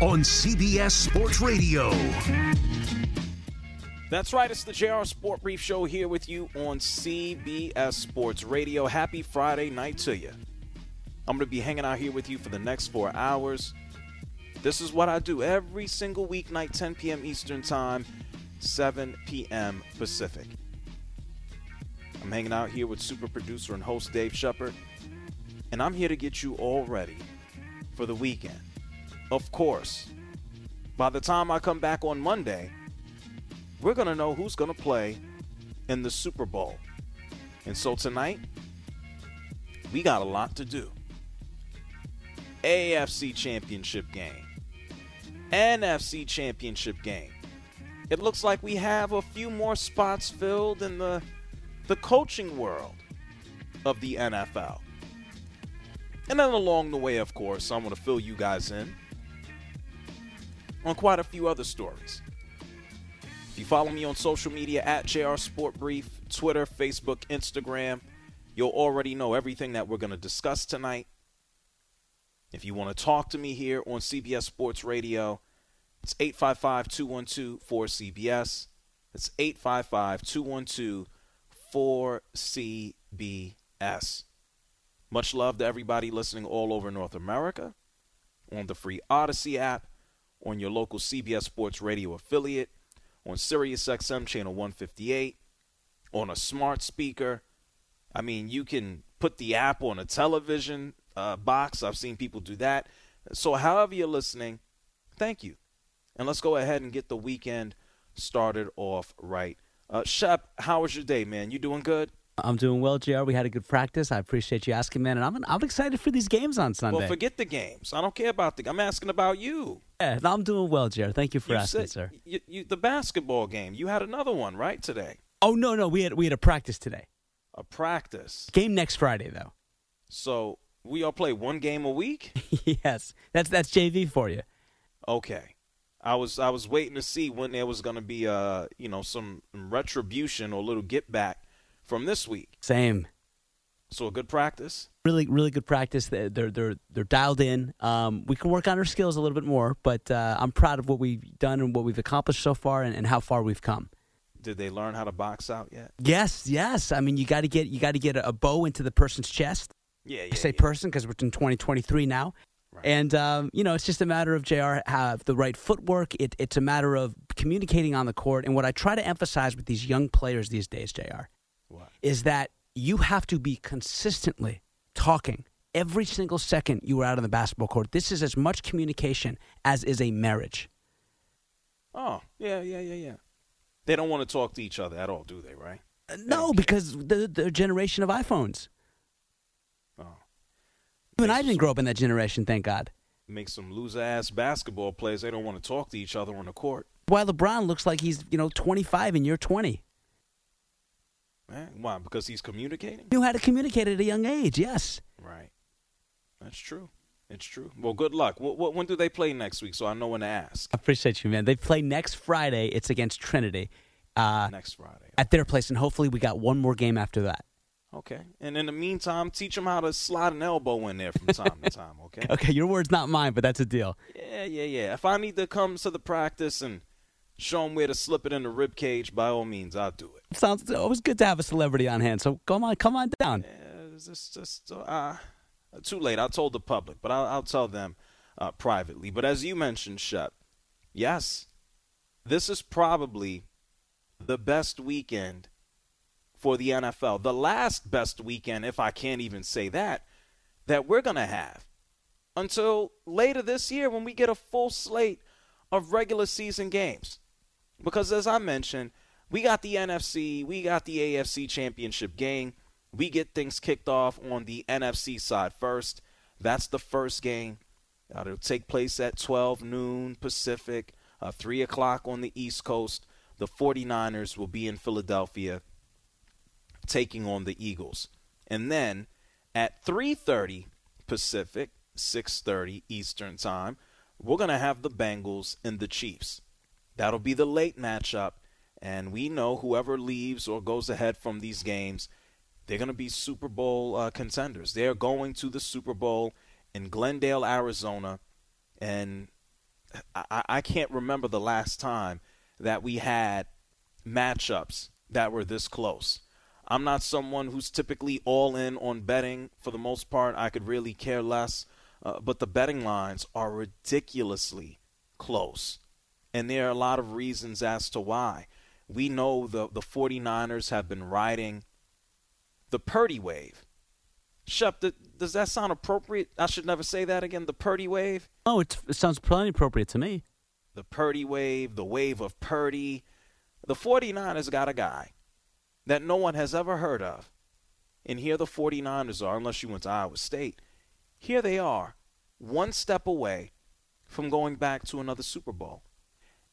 on CBS Sports Radio. That's right. It's the JR Sport Brief Show here with you on CBS Sports Radio. Happy Friday night to you. I'm going to be hanging out here with you for the next four hours. This is what I do every single weeknight, 10 p.m. Eastern Time, 7 p.m. Pacific. I'm hanging out here with super producer and host Dave Shepard, and I'm here to get you all ready for the weekend. Of course, by the time I come back on Monday, we're going to know who's going to play in the Super Bowl. And so tonight, we got a lot to do. AFC Championship game, NFC Championship game. It looks like we have a few more spots filled in the the coaching world of the NFL. And then along the way, of course, I'm going to fill you guys in on quite a few other stories. If you follow me on social media at JR Sport Brief, Twitter, Facebook, Instagram, you'll already know everything that we're going to discuss tonight. If you want to talk to me here on CBS Sports Radio, it's 855 212 4CBS. It's 855 212 4CBS. Much love to everybody listening all over North America, on the free Audacy app, on your local CBS Sports Radio affiliate, on SiriusXM channel 158, on a smart speaker. I mean, you can put the app on a television uh, box. I've seen people do that. So, however you're listening, thank you. And let's go ahead and get the weekend started off right. Uh, Shep, how was your day, man? You doing good? I'm doing well, JR. We had a good practice. I appreciate you asking, man. And I'm, I'm excited for these games on Sunday. Well, forget the games. I don't care about the. I'm asking about you. Yeah, I'm doing well, JR. Thank you for you asking, said, sir. You, you, the basketball game. You had another one, right, today? Oh no, no, we had we had a practice today. A practice. Game next Friday, though. So we all play one game a week. yes, that's that's JV for you. Okay. I was I was waiting to see when there was going to be uh you know some retribution or a little get back from this week. Same. So a good practice. Really, really good practice. They're they're they're, dialed in. Um, we can work on our skills a little bit more, but uh, I'm proud of what we've done and what we've accomplished so far, and, and how far we've come. Did they learn how to box out yet? Yes, yes. I mean, you got to get you got to get a, a bow into the person's chest. Yeah, yeah. I say yeah. person because we're in 2023 now. Right. And um, you know, it's just a matter of Jr. have the right footwork. It, it's a matter of communicating on the court. And what I try to emphasize with these young players these days, Jr. What? is that you have to be consistently talking every single second you are out on the basketball court. This is as much communication as is a marriage. Oh, yeah, yeah, yeah, yeah. They don't want to talk to each other at all, do they? Right? Uh, No, because the the generation of iPhones. Oh, You and I didn't grow up in that generation, thank God. make some loser ass basketball players. They don't want to talk to each other on the court. Why LeBron looks like he's you know 25 and you're 20. Man, why? Because he's communicating. Knew how to communicate at a young age. Yes. Right. That's true. It's true. Well, good luck. What, wh- when do they play next week? So I know when to ask. I appreciate you, man. They play next Friday. It's against Trinity uh, next Friday. at their place, and hopefully we got one more game after that. Okay. And in the meantime, teach them how to slide an elbow in there from time to time. Okay. Okay, your word's not mine, but that's a deal. Yeah, yeah, yeah. If I need to come to the practice and show them where to slip it in the rib cage, by all means, I'll do it. Sounds always good to have a celebrity on hand. So come on, come on down. Yeah, it's just, just uh, too late. I told the public, but I'll, I'll tell them uh, privately. But as you mentioned, Shep, Yes, this is probably the best weekend for the NFL. The last best weekend, if I can't even say that, that we're going to have until later this year when we get a full slate of regular season games. Because as I mentioned, we got the NFC, we got the AFC championship game. We get things kicked off on the NFC side first. That's the first game. Uh, it'll take place at 12 noon Pacific, uh, 3 o'clock on the East Coast. The 49ers will be in Philadelphia taking on the Eagles. And then at 3:30 Pacific, 6:30 Eastern Time, we're going to have the Bengals and the Chiefs. That'll be the late matchup, and we know whoever leaves or goes ahead from these games, they're going to be Super Bowl uh, contenders. They're going to the Super Bowl in Glendale, Arizona, and I, I can't remember the last time that we had matchups that were this close. I'm not someone who's typically all in on betting. For the most part, I could really care less. Uh, but the betting lines are ridiculously close. And there are a lot of reasons as to why. We know the, the 49ers have been riding the Purdy wave. Shep, does that sound appropriate? I should never say that again. The Purdy wave? Oh, it sounds plenty appropriate to me. The Purdy wave, the wave of Purdy. The 49ers got a guy that no one has ever heard of. And here the 49ers are, unless you went to Iowa State. Here they are, one step away from going back to another Super Bowl.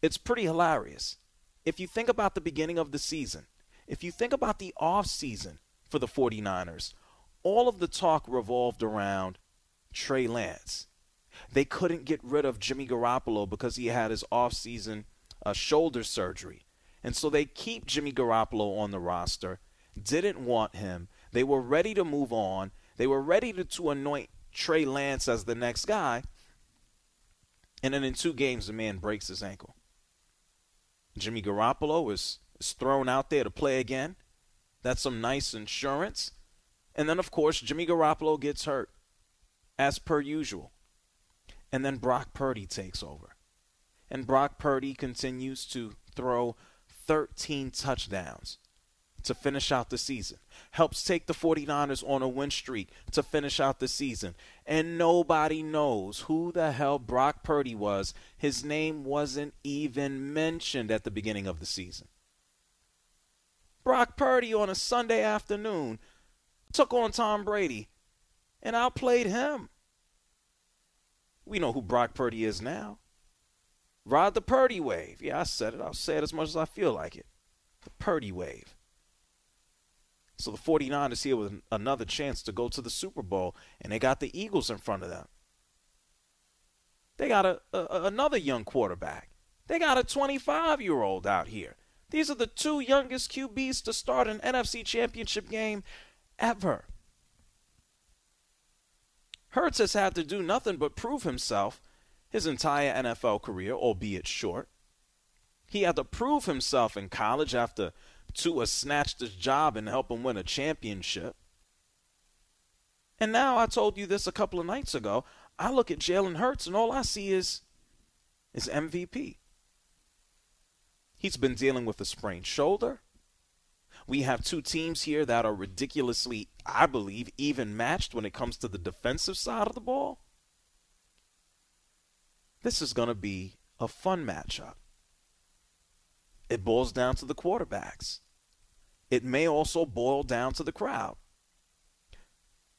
It's pretty hilarious. If you think about the beginning of the season, if you think about the off season for the 49ers, all of the talk revolved around Trey Lance. They couldn't get rid of Jimmy Garoppolo because he had his off-season uh, shoulder surgery. And so they keep Jimmy Garoppolo on the roster, didn't want him. They were ready to move on. They were ready to, to anoint Trey Lance as the next guy. And then in two games, the man breaks his ankle. Jimmy Garoppolo is, is thrown out there to play again. That's some nice insurance. And then, of course, Jimmy Garoppolo gets hurt, as per usual. And then Brock Purdy takes over. And Brock Purdy continues to throw 13 touchdowns to finish out the season. Helps take the 49ers on a win streak to finish out the season. And nobody knows who the hell Brock Purdy was. His name wasn't even mentioned at the beginning of the season. Brock Purdy on a Sunday afternoon took on Tom Brady and outplayed him. We know who Brock Purdy is now. Ride the Purdy wave. Yeah, I said it. I'll say it as much as I feel like it. The Purdy wave. So the 49ers here with another chance to go to the Super Bowl, and they got the Eagles in front of them. They got a, a another young quarterback. They got a 25 year old out here. These are the two youngest QBs to start an NFC championship game ever. Hurts has had to do nothing but prove himself his entire NFL career, albeit short. He had to prove himself in college after Tua snatched his job and helped him win a championship. And now I told you this a couple of nights ago. I look at Jalen Hurts and all I see is is MVP. He's been dealing with a sprained shoulder. We have two teams here that are ridiculously, I believe, even matched when it comes to the defensive side of the ball. This is going to be a fun matchup. It boils down to the quarterbacks. It may also boil down to the crowd.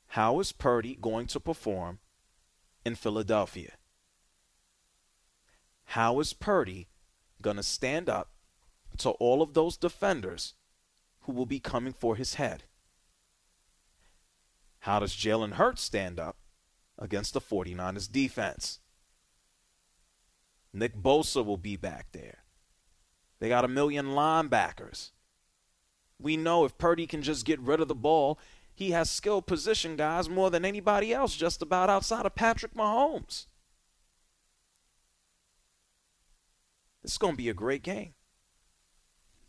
How is Purdy going to perform in Philadelphia? How is Purdy going to stand up to all of those defenders who will be coming for his head? How does Jalen Hurts stand up against the 49ers defense? Nick Bosa will be back there. They got a million linebackers. We know if Purdy can just get rid of the ball, he has skilled position guys more than anybody else just about outside of Patrick Mahomes. This is going to be a great game.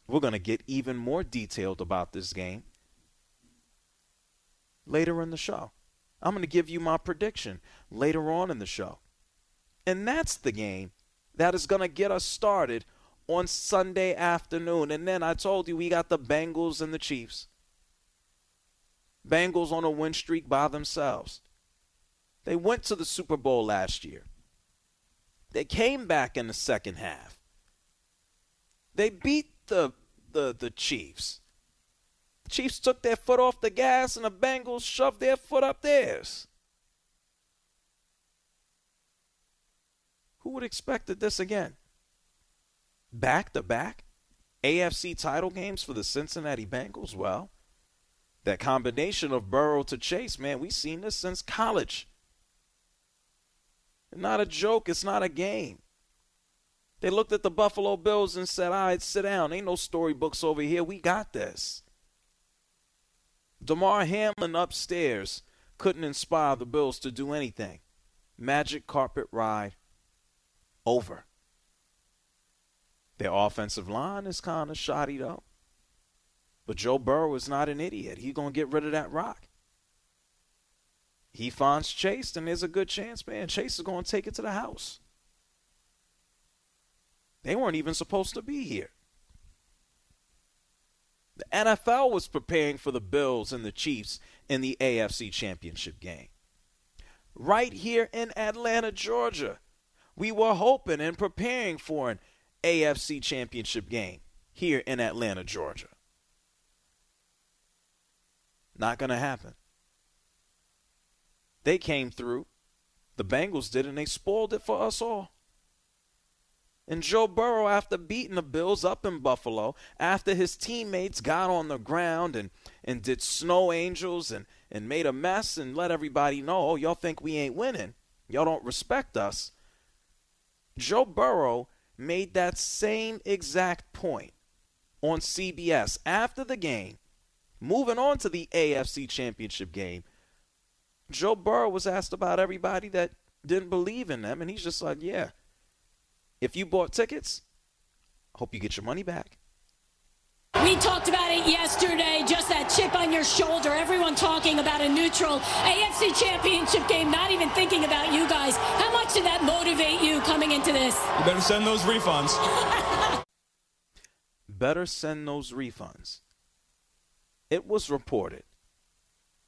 We're going to get even more detailed about this game later in the show. I'm going to give you my prediction later on in the show. And that's the game that is going to get us started on Sunday afternoon. And then I told you we got the Bengals and the Chiefs. Bengals on a win streak by themselves. They went to the Super Bowl last year. They came back in the second half. They beat the the the Chiefs. The Chiefs took their foot off the gas and the Bengals shoved their foot up theirs. Who would expected this again? Back to back AFC title games for the Cincinnati Bengals? Well, that combination of Burrow to Chase, man, we've seen this since college. Not a joke, it's not a game. They looked at the Buffalo Bills and said, All right, sit down. Ain't no storybooks over here. We got this. Damar Hamlin upstairs couldn't inspire the Bills to do anything. Magic carpet ride over. Their offensive line is kind of shoddy, though. But Joe Burrow is not an idiot. He's going to get rid of that rock. He finds Chase, and there's a good chance, man, Chase is going to take it to the house. They weren't even supposed to be here. The NFL was preparing for the Bills and the Chiefs in the AFC Championship game. Right here in Atlanta, Georgia, we were hoping and preparing for an AFC Championship game here in Atlanta, Georgia. Not going to happen. They came through. The Bengals did, and they spoiled it for us all. And Joe Burrow, after beating the Bills up in Buffalo, after his teammates got on the ground and, and did snow angels and, and made a mess and let everybody know, oh, y'all think we ain't winning. Y'all don't respect us. Joe Burrow made that same exact point on CBS after the game Moving on to the AFC Championship game, Joe Burrow was asked about everybody that didn't believe in them, and he's just like, yeah, if you bought tickets, hope you get your money back. We talked about it yesterday, just that chip on your shoulder. Everyone talking about a neutral AFC championship game, not even thinking about you guys. How much did that motivate you coming into this? You better send those refunds. better send those refunds it was reported,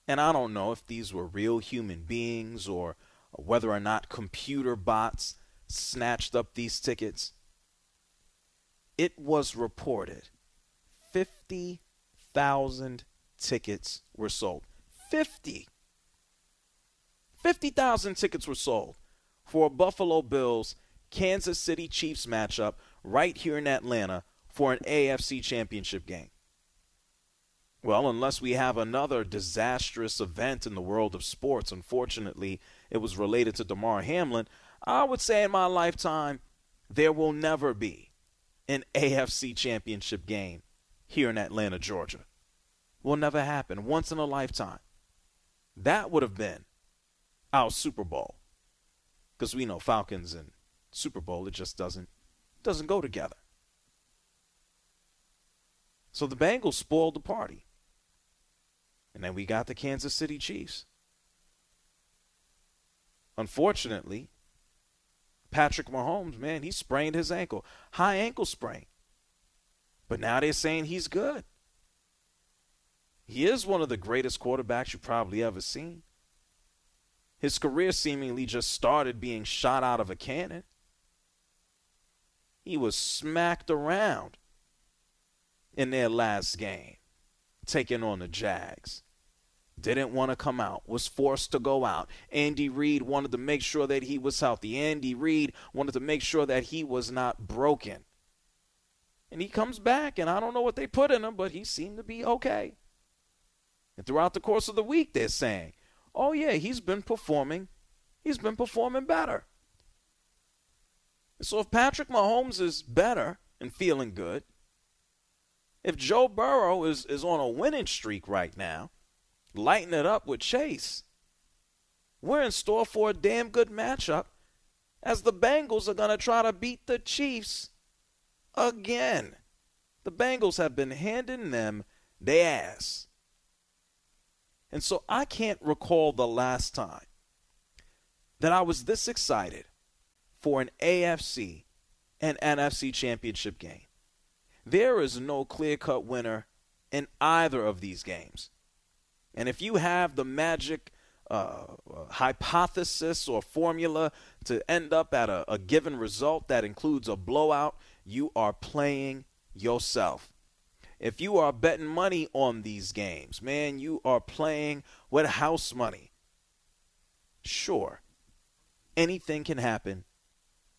and I don't know if these were real human beings or whether or not computer bots snatched up these tickets. It was reported 50,000 tickets were sold. 50. 50,000 tickets were sold for Buffalo Bills Kansas City Chiefs matchup right here in Atlanta for an AFC championship game. Well, unless we have another disastrous event in the world of sports, unfortunately, it was related to Damar Hamlin. I would say in my lifetime, there will never be an AFC championship game here in Atlanta, Georgia. Will never happen. Once in a lifetime. That would have been our Super Bowl. Because we know Falcons and Super Bowl, it just doesn't doesn't go together. So the Bengals spoiled the party. And then we got the Kansas City Chiefs. Unfortunately, Patrick Mahomes, man, he sprained his ankle. High ankle sprain. But now they're saying he's good. He is one of the greatest quarterbacks you've probably ever seen. His career seemingly just started being shot out of a cannon. He was smacked around in their last game taking on the Jags. Didn't want to come out, was forced to go out. Andy Reid wanted to make sure that he was healthy. Andy Reid wanted to make sure that he was not broken. And he comes back, and I don't know what they put in him, but he seemed to be okay. And throughout the course of the week, they're saying, oh, yeah, he's been performing. He's been performing better. So if Patrick Mahomes is better and feeling good, if Joe Burrow is, is on a winning streak right now, lighting it up with Chase, we're in store for a damn good matchup as the Bengals are going to try to beat the Chiefs again. The Bengals have been handing them their ass. And so I can't recall the last time that I was this excited for an AFC and NFC championship game. There is no clear cut winner in either of these games. And if you have the magic uh, hypothesis or formula to end up at a, a given result that includes a blowout, you are playing yourself. If you are betting money on these games, man, you are playing with house money. Sure, anything can happen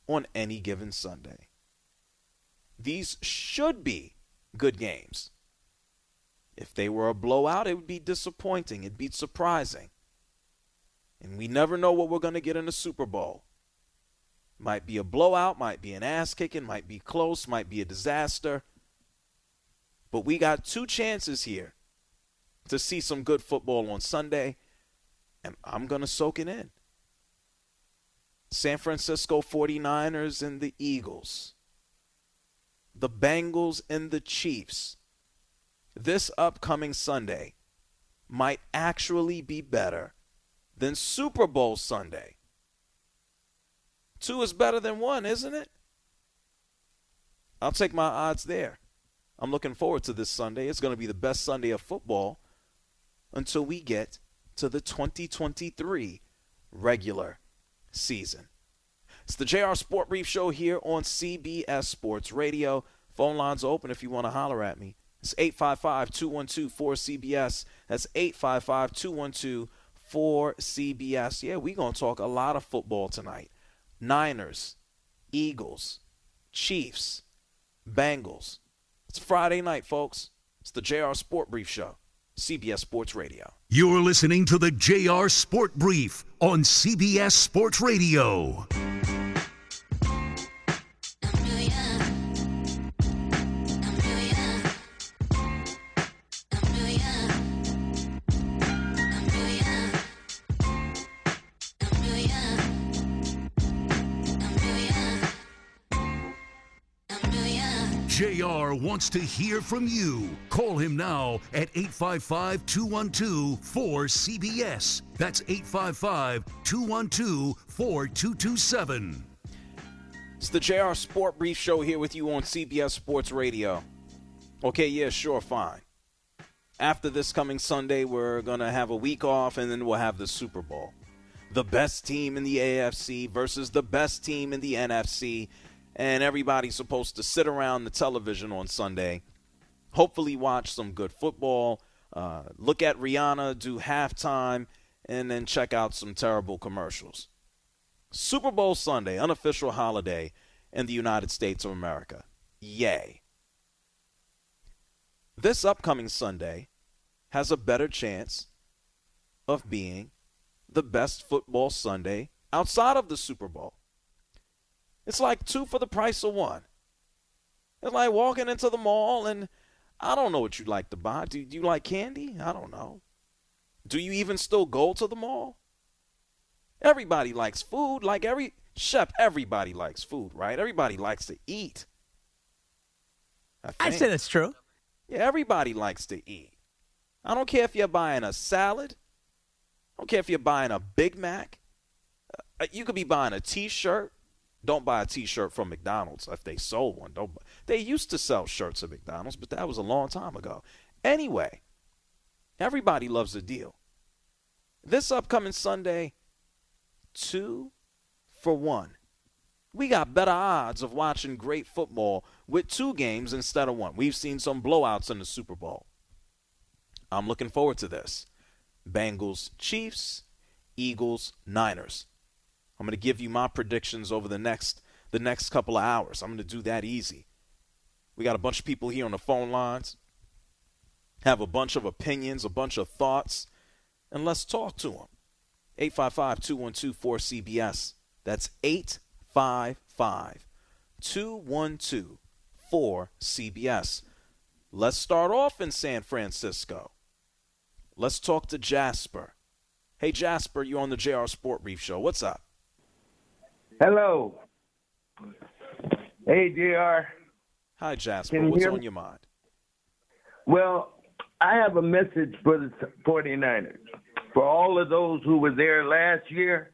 on any given Sunday. These should be good games. If they were a blowout, it would be disappointing. It'd be surprising. And we never know what we're going to get in the Super Bowl. Might be a blowout, might be an ass kicking, might be close, might be a disaster. But we got two chances here to see some good football on Sunday, and I'm going to soak it in. San Francisco 49ers and the Eagles, the Bengals and the Chiefs. This upcoming Sunday might actually be better than Super Bowl Sunday. Two is better than one, isn't it? I'll take my odds there. I'm looking forward to this Sunday. It's going to be the best Sunday of football until we get to the 2023 regular season. It's the JR Sport Brief Show here on CBS Sports Radio. Phone lines open if you want to holler at me. It's 855 212 4CBS. That's 855 212 4CBS. Yeah, we're going to talk a lot of football tonight. Niners, Eagles, Chiefs, Bengals. It's Friday night, folks. It's the JR Sport Brief Show, CBS Sports Radio. You're listening to the JR Sport Brief on CBS Sports Radio. Wants to hear from you. Call him now at 855 212 4CBS. That's 855 212 4227. It's the JR Sport Brief Show here with you on CBS Sports Radio. Okay, yeah, sure, fine. After this coming Sunday, we're going to have a week off and then we'll have the Super Bowl. The best team in the AFC versus the best team in the NFC and everybody's supposed to sit around the television on Sunday, hopefully watch some good football, uh, look at Rihanna do halftime, and then check out some terrible commercials. Super Bowl Sunday, unofficial holiday in the United States of America. Yay. This upcoming Sunday has a better chance of being the best football Sunday outside of the Super Bowl. It's like two for the price of one. It's like walking into the mall and I don't know what you like to buy. Do, you like candy? I don't know. Do you even still go to the mall? Everybody likes food. Like every chef, everybody likes food, right? Everybody likes to eat. I, I say that's true. Yeah, everybody likes to eat. I don't care if you're buying a salad. I don't care if you're buying a Big Mac. Uh, you could be buying a T-shirt. Don't buy a T-shirt from McDonald's if they sold one. Don't. They used to sell shirts at McDonald's, but that was a long time ago. Anyway, everybody loves a deal. This upcoming Sunday, two for one. We got better odds of watching great football with two games instead of one. We've seen some blowouts in the Super Bowl. I'm looking forward to this. Bengals, Chiefs, Eagles, Niners. I'm going to give you my predictions over the next the next couple of hours. I'm going to do that easy. We got a bunch of people here on the phone lines. Have a bunch of opinions, a bunch of thoughts, and let's talk to them. 855-212-4CBS. That's 855-212-4CBS. Let's start off in San Francisco. Let's talk to Jasper. Hey Jasper, you're on the JR Sport Brief Show. What's up? Hello. Hey, JR. Hi, Jasper. What's on your mind? Well, I have a message for the 49ers. For all of those who were there last year,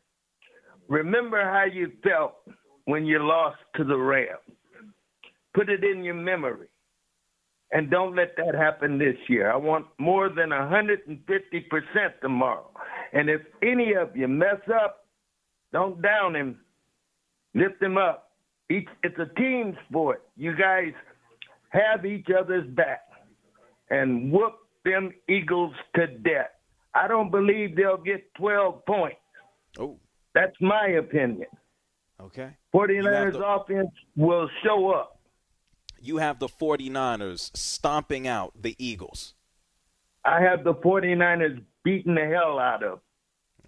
remember how you felt when you lost to the Rams. Put it in your memory. And don't let that happen this year. I want more than 150% tomorrow. And if any of you mess up, don't down him. Lift them up. Each, it's a team sport. You guys have each other's back and whoop them Eagles to death. I don't believe they'll get 12 points. Oh, That's my opinion. okay. 49ers the- offense will show up. You have the 49ers stomping out the Eagles. I have the 49ers beating the hell out of.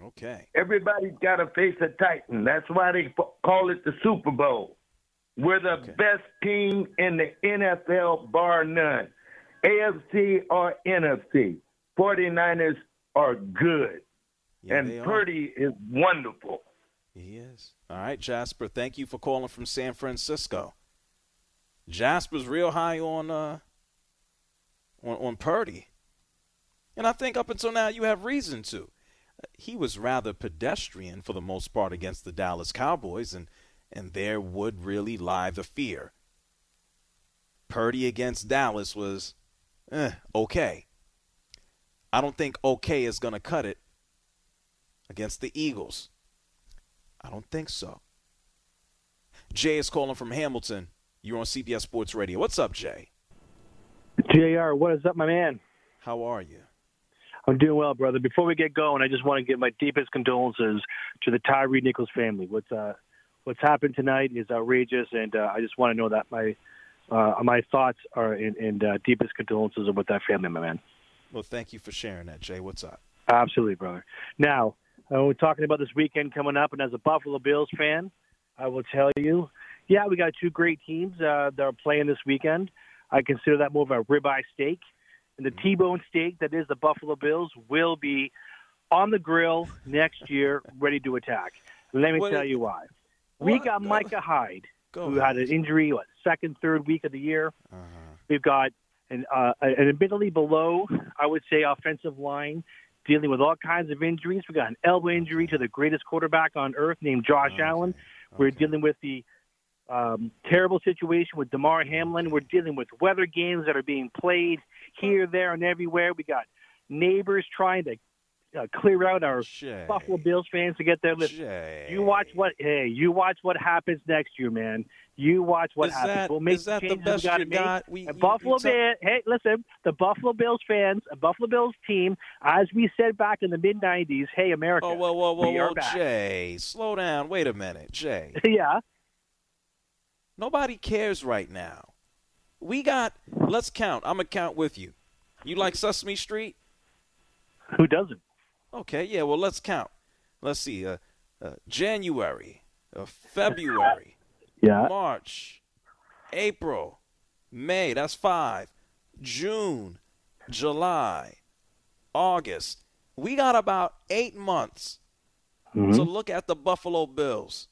Okay. Everybody's got to face a Titan. That's why they call it the Super Bowl. We're the Okay. best team in the NFL, bar none. AFC or NFC. 49ers are good. Yeah, and they are. Purdy is wonderful. He is. All right, Jasper. Thank you for calling from San Francisco. Jasper's real high on uh on on Purdy, and I think up until now you have reason to. He was rather pedestrian for the most part against the Dallas Cowboys, and and there would really lie the fear. Purdy against Dallas was eh, okay. I don't think okay is going to cut it against the Eagles. I don't think so. Jay is calling from Hamilton. You're on CBS Sports Radio. What's up, Jay? JR, what is up, my man? How are you? I'm doing well, brother. Before we get going, I just want to give my deepest condolences to the Tyre Nichols family. What's uh, what's happened tonight is outrageous, and uh, I just want to know that my uh, my thoughts are in, in uh, deepest condolences with that family, my man. Well, thank you for sharing that, Jay. What's up? Absolutely, brother. Now, uh, we're talking about this weekend coming up, and as a Buffalo Bills fan, I will tell you, yeah, we got two great teams uh, that are playing this weekend. I consider that more of a ribeye steak. And the T-bone steak that is the Buffalo Bills will be on the grill next year, ready to attack. Let me What- tell you why. We What? got Micah Hyde, Go who had an injury, what, second, third week of the year. Uh-huh. We've got an, uh, an admittedly below, I would say, offensive line dealing with all kinds of injuries. We got an elbow injury to the greatest quarterback on earth named Josh Okay. Allen. We're Okay. dealing with the um, terrible situation with Damar Hamlin. We're dealing with weather games that are being played here, there, and everywhere. We got neighbors trying to uh, clear out our Jay. Buffalo Bills fans to get there. Listen, Jay. you watch what hey, you watch what happens next year, man. You watch what Is happens. that- we'll make the changes best we you make. got? We- And Buffalo tell- Bill- hey, listen, the Buffalo Bills fans, a Buffalo Bills team, as we said back in the mid '90s, hey America, Oh, whoa, whoa, whoa, we whoa. Jay. Slow down. Wait a minute, Jay. yeah, Nobody cares right now. We got, let's count. I'm going to count with you. You like Sesame Street? who doesn't? Okay, yeah, well, let's count. Let's see. Uh, uh, January, uh, February, Yeah, March, April, May, that's five. June, July, August. We got about eight months Mm-hmm. to look at the Buffalo Bills.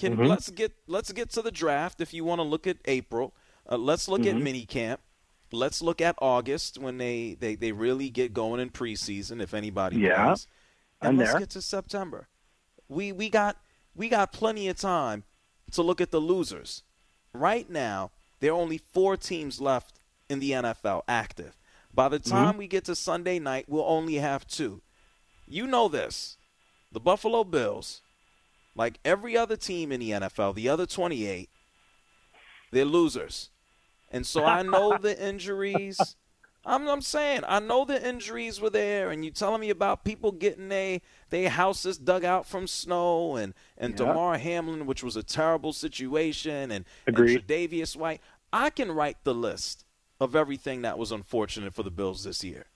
Can let's get let's get to the draft if you want to look at April. Uh, let's look Mm-hmm. at mini camp. Let's look at August when they, they, they really get going in preseason if anybody Yeah, plays. And I'm let's there. get to September. We we got we got plenty of time to look at the losers. Right now, there are only four teams left in the NFL active. By the Mm-hmm. time we get to Sunday night, we'll only have two. You know this. The Buffalo Bills, like every other team in the NFL, the other 28, they're losers. And so I know the injuries. I'm, I'm saying I know the injuries were there, and you telling me about people getting they they houses dug out from snow, and and Yeah. Damar Hamlin, which was a terrible situation, and, and Agreed. Tre'Davious White. I can write the list of everything that was unfortunate for the Bills this year.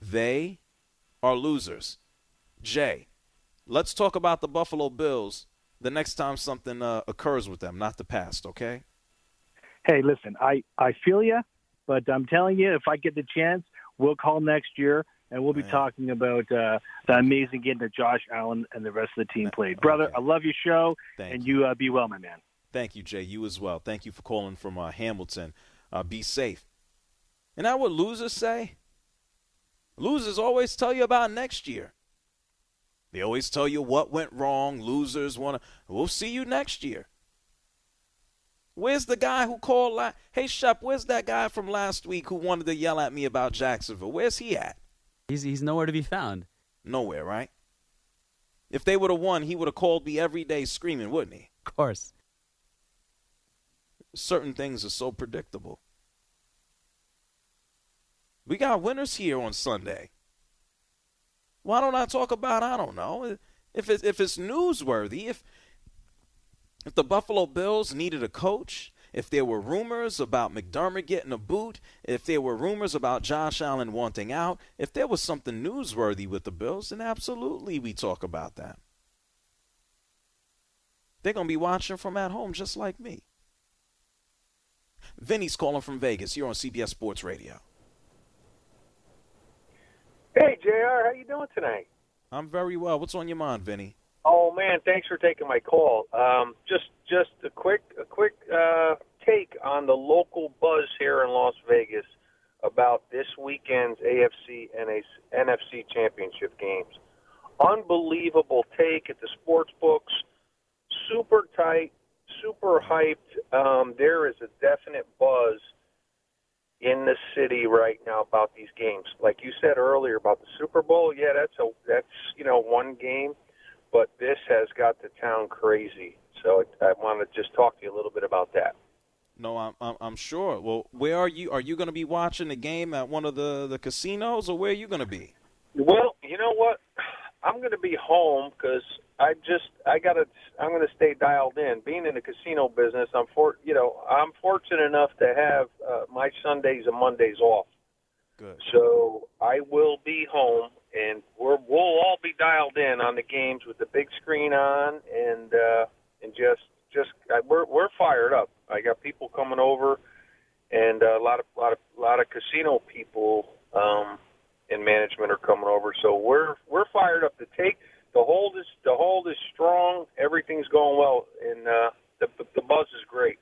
They are losers. Jay, let's talk about the Buffalo Bills the next time something uh, occurs with them, not the past, okay? Hey, listen, I I feel you, but I'm telling you, if I get the chance, we'll call next year. And we'll be Man. talking about uh, the amazing game that Josh Allen and the rest of the team played. Brother, Okay. I love your show, Thank and you. you uh, be well, my man. Thank you, Jay. You as well. Thank you for calling from uh, Hamilton. Uh, be safe. And that what losers say? Losers always tell you about next year. They always tell you what went wrong. Losers want to. We'll see you next year. Where's the guy who called? La- hey, Shep, where's that guy from last week who wanted to yell at me about Jacksonville? Where's he at? He's he's nowhere to be found. Nowhere, right? If they would have won, he would have called me every day screaming, wouldn't he? Of course. Certain things are so predictable. We got winners here on Sunday. Why don't I talk about? I don't know. If it's if it's newsworthy, if if the Buffalo Bills needed a coach, if there were rumors about McDermott getting a boot, if there were rumors about Josh Allen wanting out, if there was something newsworthy with the Bills, then absolutely we talk about that. They're going to be watching from at home just like me. Vinny's calling from Vegas. You're on CBS Sports Radio. Hey, JR, how you doing tonight? I'm very well. What's on your mind, Vinny? Oh man, thanks for taking my call. Um, just just a quick a quick uh, take on the local buzz here in Las Vegas about this weekend's AFC and NFC championship games. Unbelievable take at the sports books. Super tight, super hyped. Um, there is a definite buzz in the city right now about these games. Like you said earlier about the Super Bowl, yeah, that's a that's you know one game but this has got the town crazy. So I, I want to just talk to you a little bit about that. No, I'm, I'm, I'm sure. Well, where are you? Are you going to be watching the game at one of the the casinos, or where are you going to be? Well, you know what? I'm going to be home because I just I got to I'm going to stay dialed in. Being in the casino business, I'm for you know I'm fortunate enough to have uh, my Sundays and Mondays off. Good. So I will be home and we're we'll all be dialed in on the games with the big screen on, and uh, and just just uh, we're we're fired up. I got people coming over, and uh, a lot of lot of lot of casino people um, in management are coming over. So we're we're fired up. to take the hold is the hold is strong. Everything's going well, and uh, the, the the buzz is great.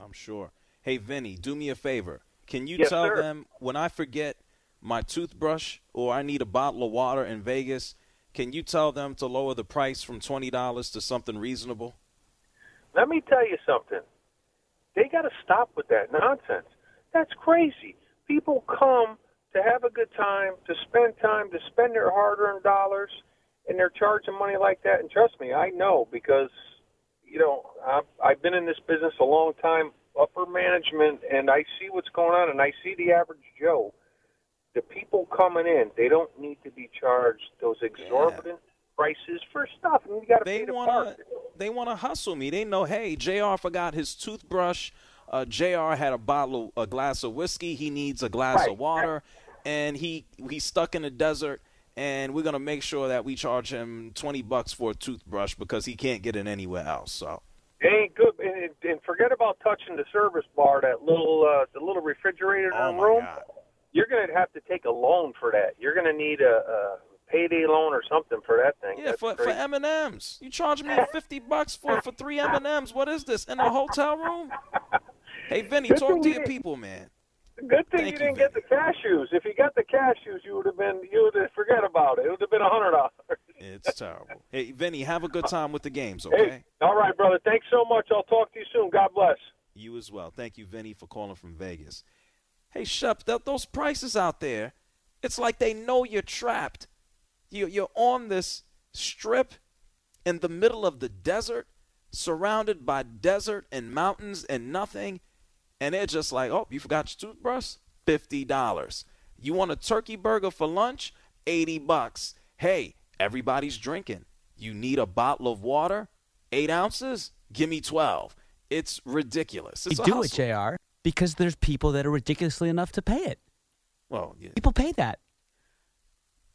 I'm sure. Hey, Vinny, do me a favor. Can you Yes, tell sir. them when I forget my toothbrush or I need a bottle of water in Vegas, can you tell them to lower the price from twenty dollars to something reasonable? Let me tell you something. They got to stop with that nonsense. That's crazy. People come to have a good time, to spend time, to spend their hard-earned dollars, and they're charging money like that. And trust me, I know because you know I've, I've been in this business a long time, upper management, and I see what's going on, and I see the average Joe. The people coming in, they don't need to be charged those exorbitant prices for stuff, and you got to They pay the wanna park. they wanna hustle me. They know, hey, Jr. forgot his toothbrush. Uh, Jr. had a bottle, a glass of whiskey. He needs a glass Right, of water, and he he's stuck in the desert. And we're gonna make sure that we charge him twenty bucks for a toothbrush because he can't get it anywhere else. So It ain't good, and, and forget about touching the service bar, that little uh, the little refrigerator Oh, the room. God. You're going to have to take a loan for that. You're going to need a, a payday loan or something for that thing. Yeah, That's for for. M and M's, you charge me fifty bucks for for three M and M's. What is this in a hotel room? Hey, Vinny, talk to your people, man. Good thing Thank you you, didn't get the cashews. If you got the cashews, you would have been you would have forget about it. It would have been a hundred dollars. It's terrible. Hey, Vinny, have a good time with the games, Hey, okay? all right, brother. Thanks so much. I'll talk to you soon. God bless. You as well. Thank you, Vinny, for calling from Vegas. Hey, Shep, th- those prices out there, it's like they know you're trapped. You, you're on this strip in the middle of the desert, surrounded by desert and mountains and nothing, and they're just like, oh, you forgot your toothbrush? $50. You want a turkey burger for lunch? 80 bucks. Hey, everybody's drinking. You need a bottle of water? Eight ounces? Give me 12. It's ridiculous. It's they do it. Jr. Because there's people that are ridiculously enough to pay it. Well, yeah, People pay that,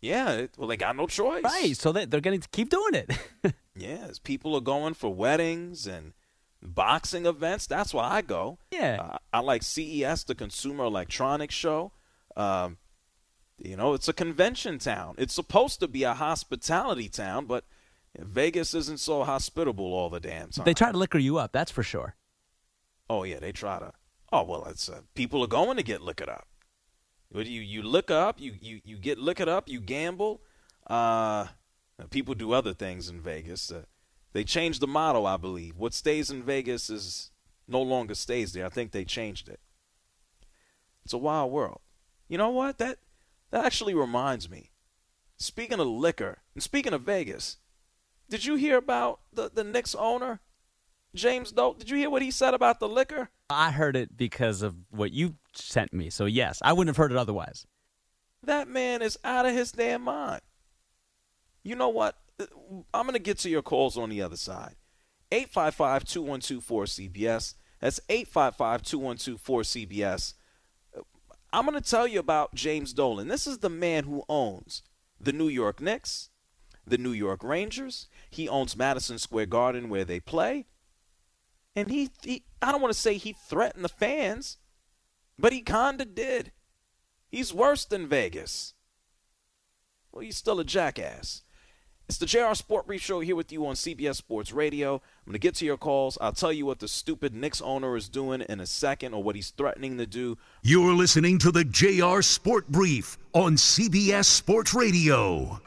yeah it, well, they got no choice. right? So they, they're going to keep doing it. Yes, people are going for weddings and boxing events. That's why I go. Yeah. Uh, I like CES, the Consumer Electronics Show. Um, you know, it's a convention town. It's supposed to be a hospitality town, but Vegas isn't so hospitable all the damn time. they try to liquor you up, that's for sure. Oh yeah, they try to. Oh well, it's uh, people are going to get liquored up. You you liquor up, you you you get liquored up, you gamble. Uh, people do other things in Vegas. Uh, they changed the motto, I believe. What stays in Vegas is no longer stays there. I think they changed it. It's a wild world. You know what? That that actually reminds me. Speaking of liquor, and speaking of Vegas, did you hear about the, the Knicks owner, James Dolan? Did you hear what he said about the liquor? I heard it because of what you sent me. So, yes, I wouldn't have heard it otherwise. That man is out of his damn mind. You know what? I'm going to get to your calls on the other side. 855 212 4CBS. That's 855 212 4CBS. I'm going to tell you about James Dolan. This is the man who owns the New York Knicks, the New York Rangers. He owns Madison Square Garden where they play. And he, he I don't want to say he threatened the fans, but he kind of did. He's worse than Vegas. Well, he's still a jackass. It's the JR Sport Brief Show here with you on CBS Sports Radio. I'm going to get to your calls. I'll tell you what the stupid Knicks owner is doing in a second or what he's threatening to do. You're listening to the JR Sport Brief on CBS Sports Radio.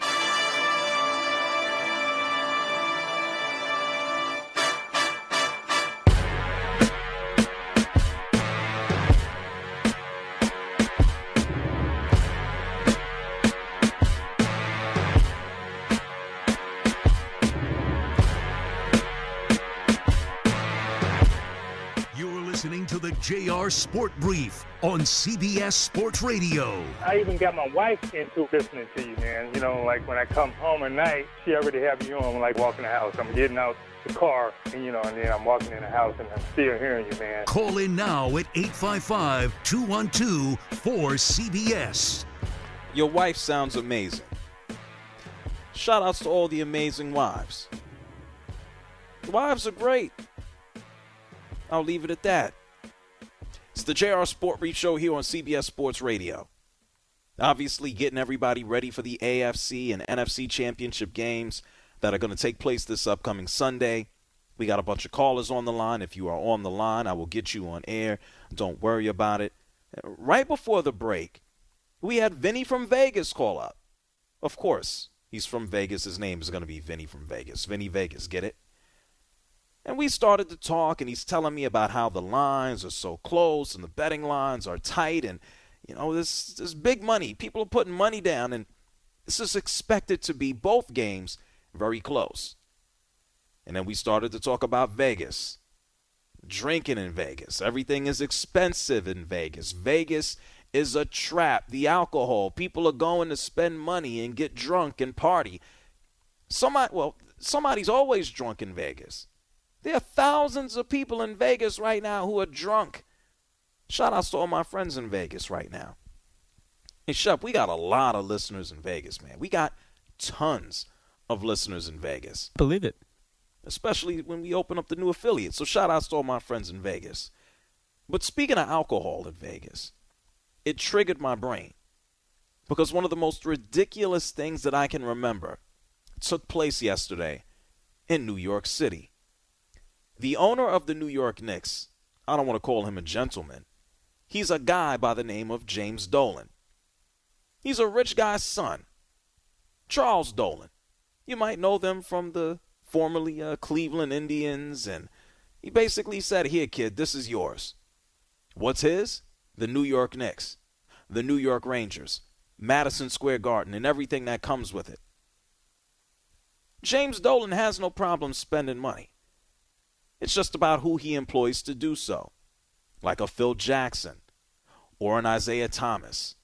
JR Sport Brief on CBS Sports Radio. I even got my wife into listening to you, man. You know, like when I come home at night, she already have you on, like walking the house. I'm getting out the car, and you know, and then I'm walking in the house, and I'm still hearing you, man. Call in now at 855 212 4CBS. Your wife sounds amazing. Shout outs to all the amazing wives. wives are great. I'll leave it at that. It's the JR Sport Brief Show here on CBS Sports Radio. Obviously, getting everybody ready for the AFC and NFC championship games that are going to take place this upcoming Sunday. We got a bunch of callers on the line. If you are on the line, I will get you on air. Don't worry about it. Right before the break, we had Vinny from Vegas call up. Of course, he's from Vegas. His name is going to be Vinny from Vegas. Vinny Vegas, get it? And we started to talk, and he's telling me about how the lines are so close and the betting lines are tight, and you know this this big money. People are putting money down, and this is expected to be both games very close. And then we started to talk about Vegas, drinking in Vegas. Everything is expensive in Vegas. Vegas is a trap. The alcohol, people are going to spend money and get drunk and party. Somebody, well, somebody's always drunk in Vegas. There are thousands of people in Vegas right now who are drunk. Shout out to all my friends in Vegas right now. Hey, Shep, we got a lot of listeners in Vegas, man. We got tons of listeners in Vegas. Believe it. Especially when we open up the new affiliate. So shout out to all my friends in Vegas. But speaking of alcohol in Vegas, it triggered my brain. Because one of the most ridiculous things that I can remember took place yesterday in New York City. The owner of the New York Knicks, I don't want to call him a gentleman, he's a guy by the name of James Dolan. He's a rich guy's son, Charles Dolan. You might know them from the formerly uh, Cleveland Indians, and he basically said, Here, kid, this is yours. What's his? The New York Knicks, the New York Rangers, Madison Square Garden, and everything that comes with it. James Dolan has no problem spending money. It's just about who he employs to do so, like a Phil Jackson or an Isiah Thomas,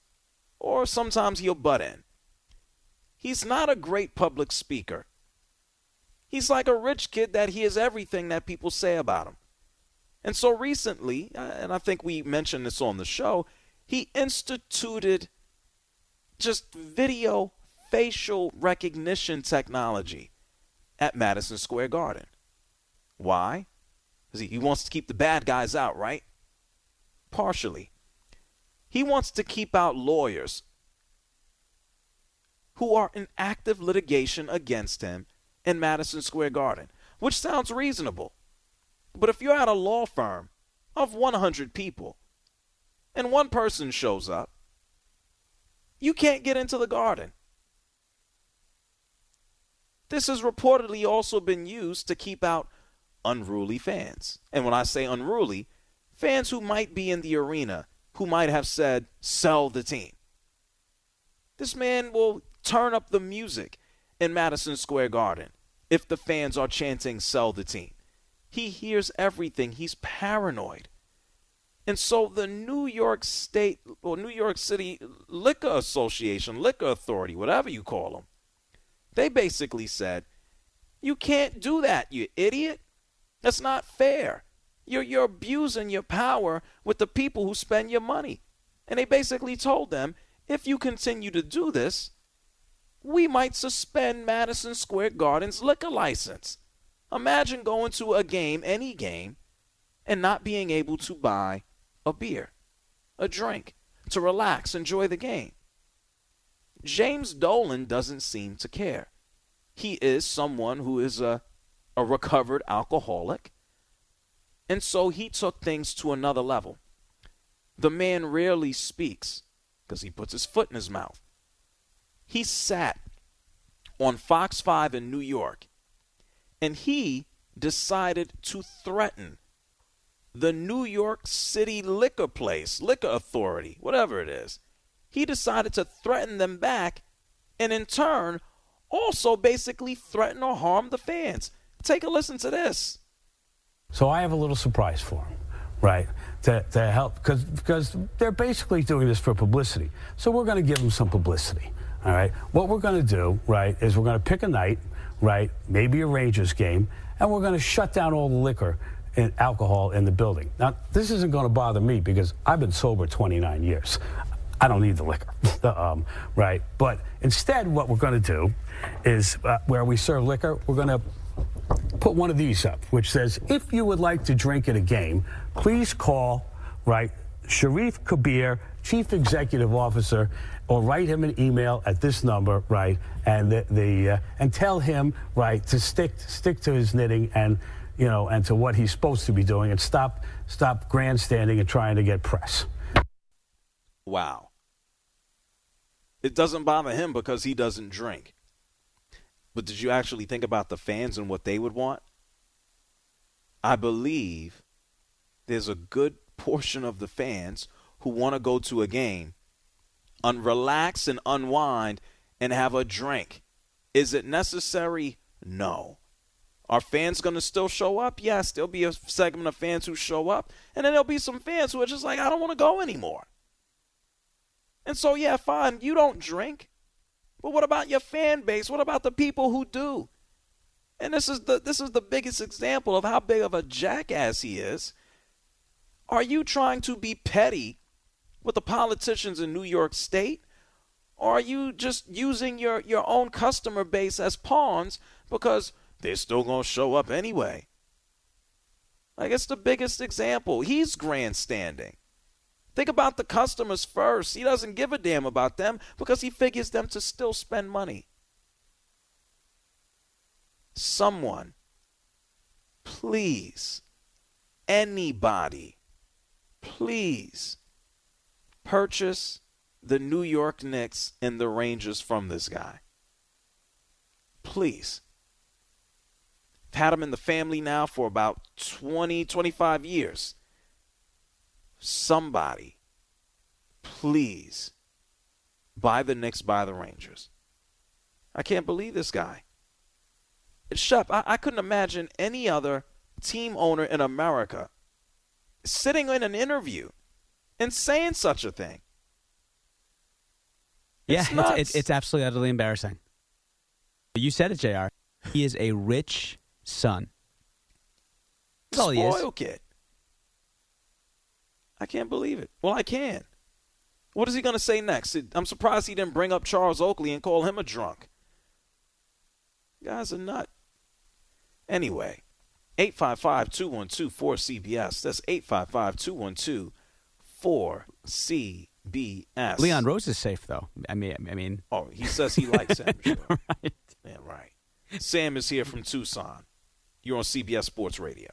or sometimes he'll butt in. He's not a great public speaker. He's like a rich kid that hears everything that people say about him. And so recently, uh, and I think we mentioned this on the show, he instituted just video facial recognition technology at Madison Square Garden. Why? Because he wants to keep the bad guys out, right? Partially. He wants to keep out lawyers who are in active litigation against him in Madison Square Garden, which sounds reasonable. But if you're at a law firm of 100 people and one person shows up, you can't get into the garden. This has reportedly also been used to keep out unruly fans. And when I say unruly, fans who might be in the arena who might have said, sell the team. This man will turn up the music in Madison Square Garden if the fans are chanting, sell the team. He hears everything. He's paranoid. And so the New York State or New York City Liquor Association, Liquor Authority, whatever you call them, they basically said, You can't do that, you idiot. That's not fair. You're, you're abusing your power with the people who spend your money. And they basically told them, if you continue to do this, we might suspend Madison Square Garden's liquor license. Imagine going to a game, any game, and not being able to buy a beer, a drink, to relax, enjoy the game. James Dolan doesn't seem to care. He is someone who is a, a recovered alcoholic, and so he took things to another level. The man rarely speaks because he puts his foot in his mouth. He sat on Fox 5 in New York and he decided to threaten the New York City liquor place, liquor authority, whatever it is. He decided to threaten them back and in turn also basically threaten or harm the fans. Take a listen to this. So I have a little surprise for him, right? To, to help, because because they're basically doing this for publicity. So we're going to give them some publicity, all right? What we're going to do, right, is we're going to pick a night right? Maybe a Rangers game, and we're going to shut down all the liquor and alcohol in the building. Now, this isn't going to bother me because I've been sober 29 years. I don't need the liquor, um, right? But instead, what we're going to do is uh, where we serve liquor, we're going to put one of these up, which says, if you would like to drink at a game, please call, right, Sharif Kabir, Chief Executive Officer, or write him an email at this number, right, and the, the uh, and tell him, right, to stick stick to his knitting and you know and to what he's supposed to be doing, and stop stop grandstanding and trying to get press. Wow. It doesn't bother him because he doesn't drink. But did you actually think about the fans and what they would want? I believe there's a good portion of the fans who want to go to a game and relax and unwind and have a drink. Is it necessary? No. Are fans going to still show up? Yes, there'll be a segment of fans who show up, and then there'll be some fans who are just like, I don't want to go anymore. And so, yeah, fine, you don't drink, but what about your fan base? What about the people who do? And this is the this is the biggest example of how big of a jackass he is. Are you trying to be petty with the politicians in New York State? Or are you just using your, your own customer base as pawns because they're still to show up anyway? Like, it's the biggest example. He's grandstanding. Think about the customers first. He doesn't give a damn about them because he figures them to still spend money. Someone, please, anybody, please purchase the New York Knicks and the Rangers from this guy. Please. I've had him in the family now for about 20, 25 years. Somebody, please buy the Knicks, buy the Rangers. I can't believe this guy. Shep, I, I couldn't imagine any other team owner in America sitting in an interview and saying such a thing. It's yeah, it's, it's, it's, absolutely utterly embarrassing. You said it, Jr. He is a rich son. That's all he is. kid. I can't believe it. Well, I can. What is he going to say next? I'm surprised he didn't bring up Charles Oakley and call him a drunk. guy's a nut. Anyway, 855 212 4CBS. That's 855 212 for CBS. Leon Rose is safe though. I mean, I mean. Oh, he says he likes Sam. Sure. right. Yeah, right. Sam is here from Tucson. You're on CBS Sports Radio.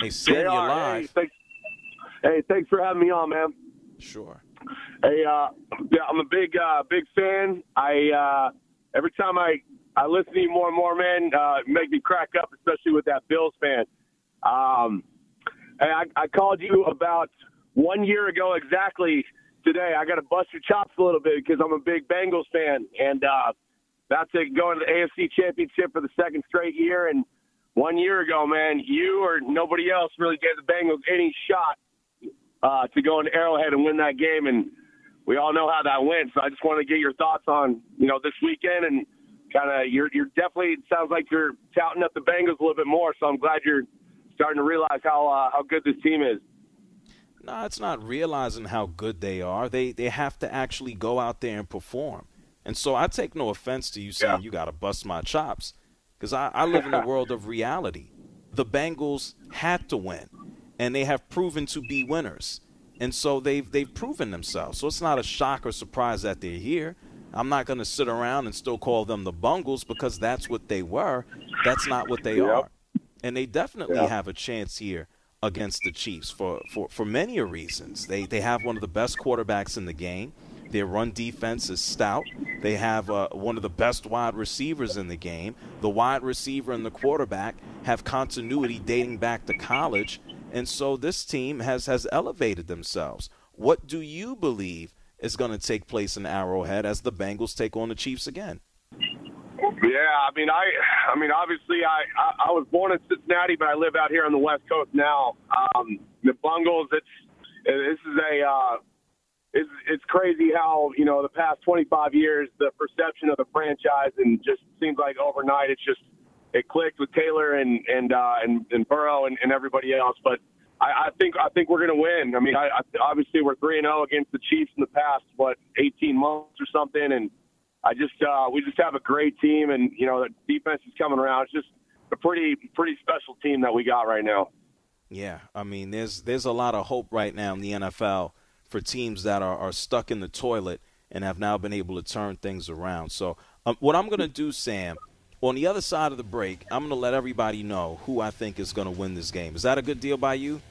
Hey, Sam, you're live. Hey thanks, hey, thanks for having me on, man. Sure. Hey, uh, yeah, I'm a big, uh, big fan. I uh, every time I I listen to you more and more, man. Uh, make me crack up, especially with that Bills fan. Um, I, I called you about one year ago exactly today. I got to bust your chops a little bit because I'm a big Bengals fan, and uh, about to go into the AFC Championship for the second straight year. And one year ago, man, you or nobody else really gave the Bengals any shot uh, to go into Arrowhead and win that game, and we all know how that went. So I just want to get your thoughts on you know this weekend and kind of you're you're definitely it sounds like you're touting up the Bengals a little bit more. So I'm glad you're starting to realize how uh, how good this team is. No, it's not realizing how good they are. They they have to actually go out there and perform. And so I take no offense to you saying yeah. you got to bust my chops because I, I live in a world of reality. The Bengals had to win, and they have proven to be winners. And so they've they've proven themselves. So it's not a shock or surprise that they're here. I'm not going to sit around and still call them the Bungles because that's what they were. That's not what they yep. are. And they definitely yep. have a chance here against the Chiefs for, for, for many reasons. They they have one of the best quarterbacks in the game. Their run defense is stout. They have uh, one of the best wide receivers in the game. The wide receiver and the quarterback have continuity dating back to college, and so this team has has elevated themselves. What do you believe is going to take place in Arrowhead as the Bengals take on the Chiefs again? Yeah, I mean, I, I mean, obviously, I, I, I was born in Cincinnati, but I live out here on the West Coast now. Um, the Bungles, it's, this is a, uh, it's, it's crazy how you know the past 25 years the perception of the franchise and just seems like overnight it's just it clicked with Taylor and and uh, and, and Burrow and, and everybody else. But I, I think I think we're going to win. I mean, I, I, obviously we're three and zero oh against the Chiefs in the past what 18 months or something, and I just uh, we just have a great team, and you know the defense is coming around. It's just a pretty pretty special team that we got right now. Yeah, I mean, there's there's a lot of hope right now in the NFL for teams that are, are stuck in the toilet and have now been able to turn things around. So, um, what I'm going to do, Sam, on the other side of the break, I'm going to let everybody know who I think is going to win this game. Is that a good deal by you?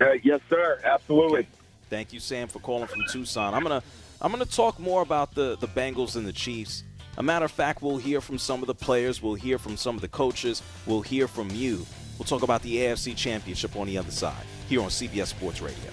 Uh, yes, sir. Absolutely. Okay. Thank you, Sam, for calling from Tucson. I'm gonna I'm gonna talk more about the the Bengals and the Chiefs. A matter of fact, we'll hear from some of the players. We'll hear from some of the coaches. We'll hear from you. We'll talk about the AFC Championship on the other side here on CBS Sports Radio.